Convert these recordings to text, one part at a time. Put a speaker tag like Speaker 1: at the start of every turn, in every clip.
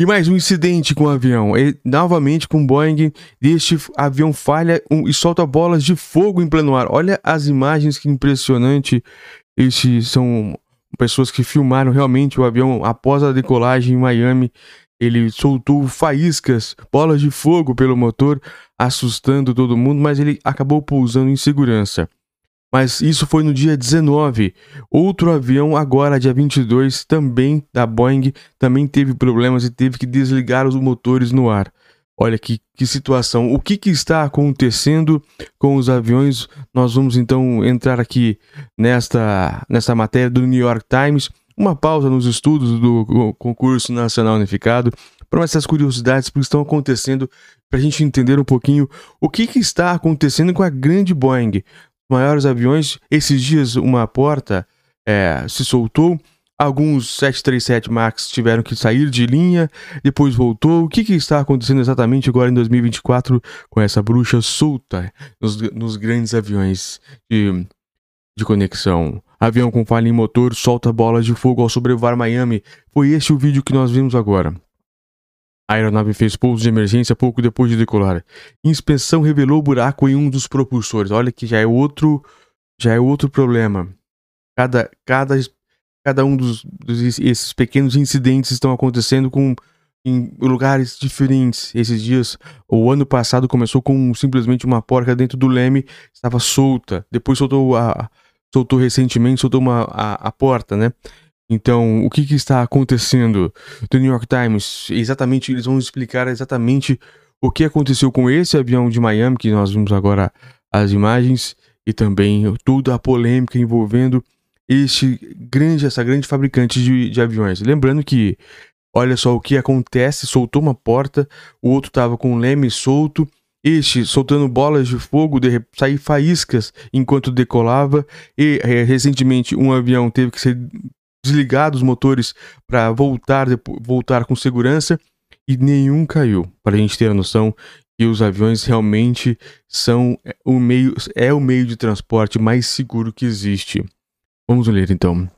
Speaker 1: E mais um incidente com o avião. E, novamente com o Boeing. Este avião falha um, e solta bolas de fogo em pleno ar. Olha as imagens que impressionante. Estes são pessoas que filmaram realmente o avião após a decolagem em Miami. Ele soltou faíscas, bolas de fogo pelo motor, assustando todo mundo, mas ele acabou pousando em segurança. Mas isso foi no dia 19. Outro avião, agora dia 22, também da Boeing, também teve problemas e teve que desligar os motores no ar. Olha que, que situação. O que, que está acontecendo com os aviões? Nós vamos então entrar aqui nesta, nesta matéria do New York Times. Uma pausa nos estudos do concurso nacional unificado para essas curiosidades que estão acontecendo para a gente entender um pouquinho o que, que está acontecendo com a grande Boeing maiores aviões. Esses dias, uma porta é, se soltou. Alguns 737 MAX tiveram que sair de linha, depois voltou. O que, que, está acontecendo exatamente agora em 2024 com essa bruxa solta nos, nos grandes aviões de, de conexão? Avião com falha em motor solta bolas de fogo ao sobrevoar Miami. Foi este o vídeo que nós vimos agora. A aeronave fez pouso de emergência pouco depois de decolar. Inspeção revelou buraco em um dos propulsores. Olha que já é outro, já é outro problema. Cada, cada, cada um dos, dos esses pequenos incidentes estão acontecendo com em lugares diferentes. Esses dias, o ano passado começou com simplesmente uma porca dentro do leme, estava solta. Depois soltou a soltou recentemente, soltou uma a, a porta, né? Então, o que, que, está acontecendo? The New York Times, exatamente, eles vão explicar exatamente o que aconteceu com esse avião de Miami, que nós vimos agora as imagens, e também toda a polêmica envolvendo este grande, essa grande fabricante de, de aviões. Lembrando que, olha só o que acontece, soltou uma porta, o outro estava com o leme solto, este soltando bolas de fogo, de sair faíscas enquanto decolava, e é, recentemente um avião teve que ser desligado os motores para voltar, voltar com segurança e nenhum caiu. Para a gente ter a noção que os aviões realmente são é, o meio, é o meio de transporte mais seguro que existe. Vamos ler então.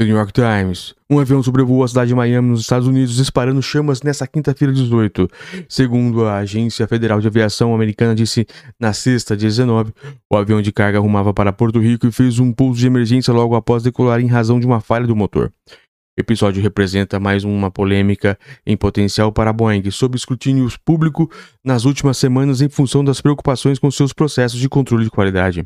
Speaker 1: The New York Times. Um avião sobrevoou a cidade de Miami, nos Estados Unidos, disparando chamas nesta quinta-feira 18. Segundo a Agência Federal de Aviação Americana disse na sexta, 19, o avião de carga arrumava para Porto Rico e fez um pouso de emergência logo após decolar em razão de uma falha do motor. O episódio representa mais uma polêmica em potencial para a Boeing, sob escrutínio público nas últimas semanas em função das preocupações com seus processos de controle de qualidade.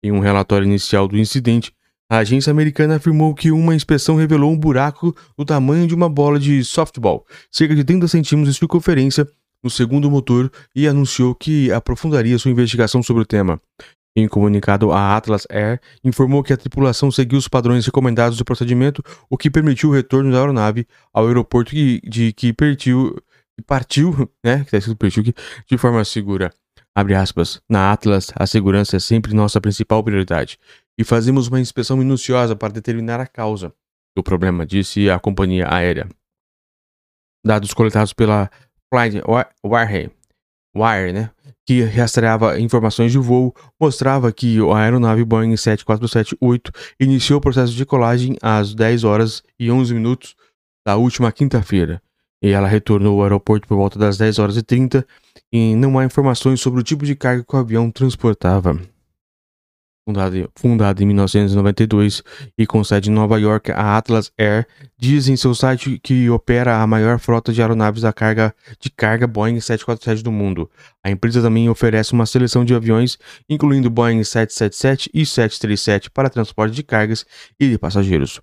Speaker 1: Em um relatório inicial do incidente, a agência americana afirmou que uma inspeção revelou um buraco do tamanho de uma bola de softball, cerca de 30 centímetros de circunferência, no segundo motor e anunciou que aprofundaria sua investigação sobre o tema. Em comunicado, a Atlas Air informou que a tripulação seguiu os padrões recomendados do procedimento, o que permitiu o retorno da aeronave ao aeroporto de, de que partiu, partiu, né, que tá escrito partiu, de forma segura. Abre aspas. Na Atlas, a segurança é sempre nossa principal prioridade e fazemos uma inspeção minuciosa para determinar a causa do problema, disse a companhia aérea. Dados coletados pela Flight Wire, Wire né, que rastreava informações de voo, mostrava que a aeronave Boeing 747-8 iniciou o processo de colagem às 10 horas e 11 minutos da última quinta-feira, e ela retornou ao aeroporto por volta das 10 horas e 30 e não há informações sobre o tipo de carga que o avião transportava fundada, em 1992 e com sede em Nova York, a Atlas Air diz em seu site que opera a maior frota de aeronaves da carga de carga Boeing 747 do mundo. A empresa também oferece uma seleção de aviões, incluindo Boeing 777 e 737 para transporte de cargas e de passageiros.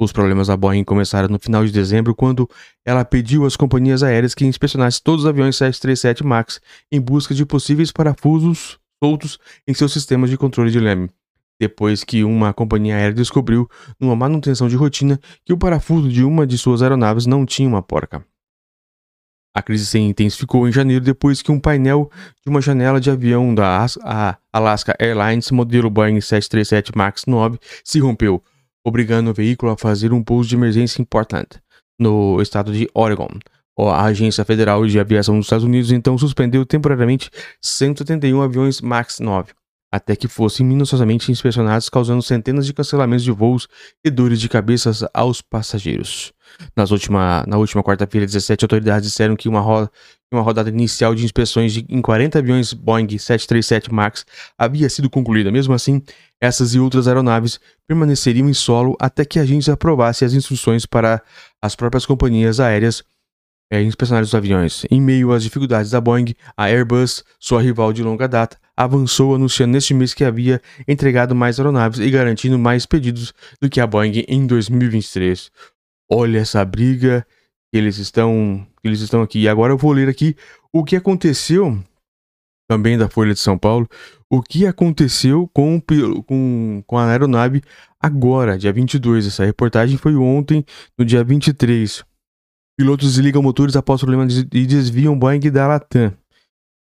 Speaker 1: Os problemas da Boeing começaram no final de dezembro, quando ela pediu às companhias aéreas que inspecionassem todos os aviões 737 MAX em busca de possíveis parafusos soltos em seus sistemas de controle de leme, depois que uma companhia aérea descobriu, numa manutenção de rotina, que o parafuso de uma de suas aeronaves não tinha uma porca. A crise se intensificou em janeiro depois que um painel de uma janela de avião da Alaska Airlines modelo Boeing 737 MAX 9 se rompeu, obrigando o veículo a fazer um pouso de emergência em Portland, no estado de Oregon. A Agência Federal de Aviação dos Estados Unidos então suspendeu temporariamente 171 aviões MAX 9. até que fossem minuciosamente inspecionados, causando centenas de cancelamentos de voos e dores de cabeça aos passageiros. Nas última, na última quarta-feira, 17 autoridades disseram que uma, ro uma rodada inicial de inspeções de, em 40 aviões Boeing 737 MAX havia sido concluída. Mesmo assim, essas e outras aeronaves permaneceriam em solo até que a agência aprovasse as instruções para as próprias companhias aéreas é, inspecionar os aviões. Em meio às dificuldades da Boeing, a Airbus, sua rival de longa data, avançou anunciando neste mês que havia entregado mais aeronaves e garantindo mais pedidos do que a Boeing em 2023. Olha essa briga que eles estão, eles estão aqui. E agora eu vou ler aqui o que aconteceu também da Folha de São Paulo, o que aconteceu com, com, com a aeronave agora, dia 22. Essa reportagem foi ontem, no dia 23. Pilotos desligam motores após problemas e desviam Boeing da Latam.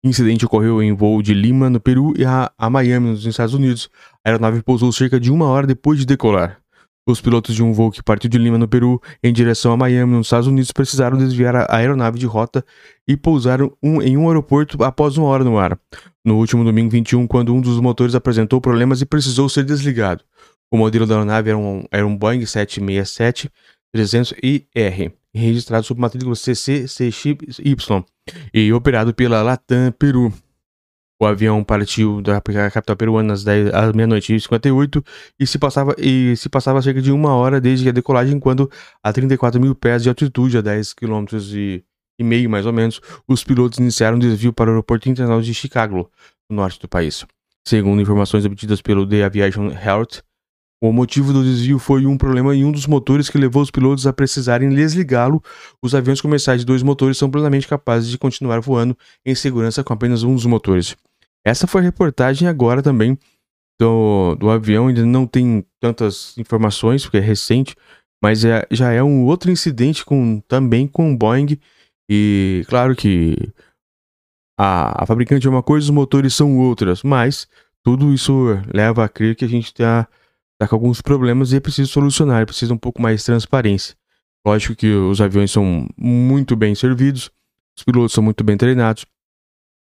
Speaker 1: Incidente ocorreu em voo de Lima, no Peru, e a, a Miami, nos Estados Unidos. A aeronave pousou cerca de uma hora depois de decolar. Os pilotos de um voo que partiu de Lima, no Peru, em direção a Miami, nos Estados Unidos, precisaram desviar a aeronave de rota e pousaram um, em um aeroporto após uma hora no ar. No último domingo 21, quando um dos motores apresentou problemas e precisou ser desligado. O modelo da aeronave era um, era um Boeing 767-300IR registrado sob matrícula CCCXY e operado pela Latam Peru. O avião partiu da capital peruana às, às meia-noite e 58 e se, passava, e se passava cerca de uma hora desde a decolagem, quando a 34 mil pés de altitude, a 10 km e, e meio mais ou menos, os pilotos iniciaram o desvio para o aeroporto internacional de Chicago, no norte do país. Segundo informações obtidas pelo The Aviation Health, o motivo do desvio foi um problema em um dos motores que levou os pilotos a precisarem desligá-lo. Os aviões comerciais de dois motores são plenamente capazes de continuar voando em segurança com apenas um dos motores. Essa foi a reportagem agora também do, do avião. Ainda não tem tantas informações, porque é recente, mas é, já é um outro incidente com, também com o Boeing. E claro que a, a fabricante é uma coisa, os motores são outras, mas tudo isso leva a crer que a gente está tá com alguns problemas e é preciso solucionar, preciso um pouco mais de transparência. Lógico que os aviões são muito bem servidos, os pilotos são muito bem treinados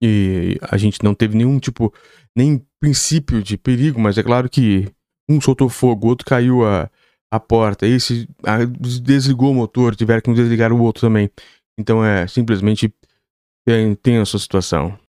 Speaker 1: e a gente não teve nenhum tipo, nem princípio de perigo, mas é claro que um soltou fogo, outro caiu a, a porta, esse a, desligou o motor, tiveram que desligar o outro também. Então é simplesmente tem, essa situação.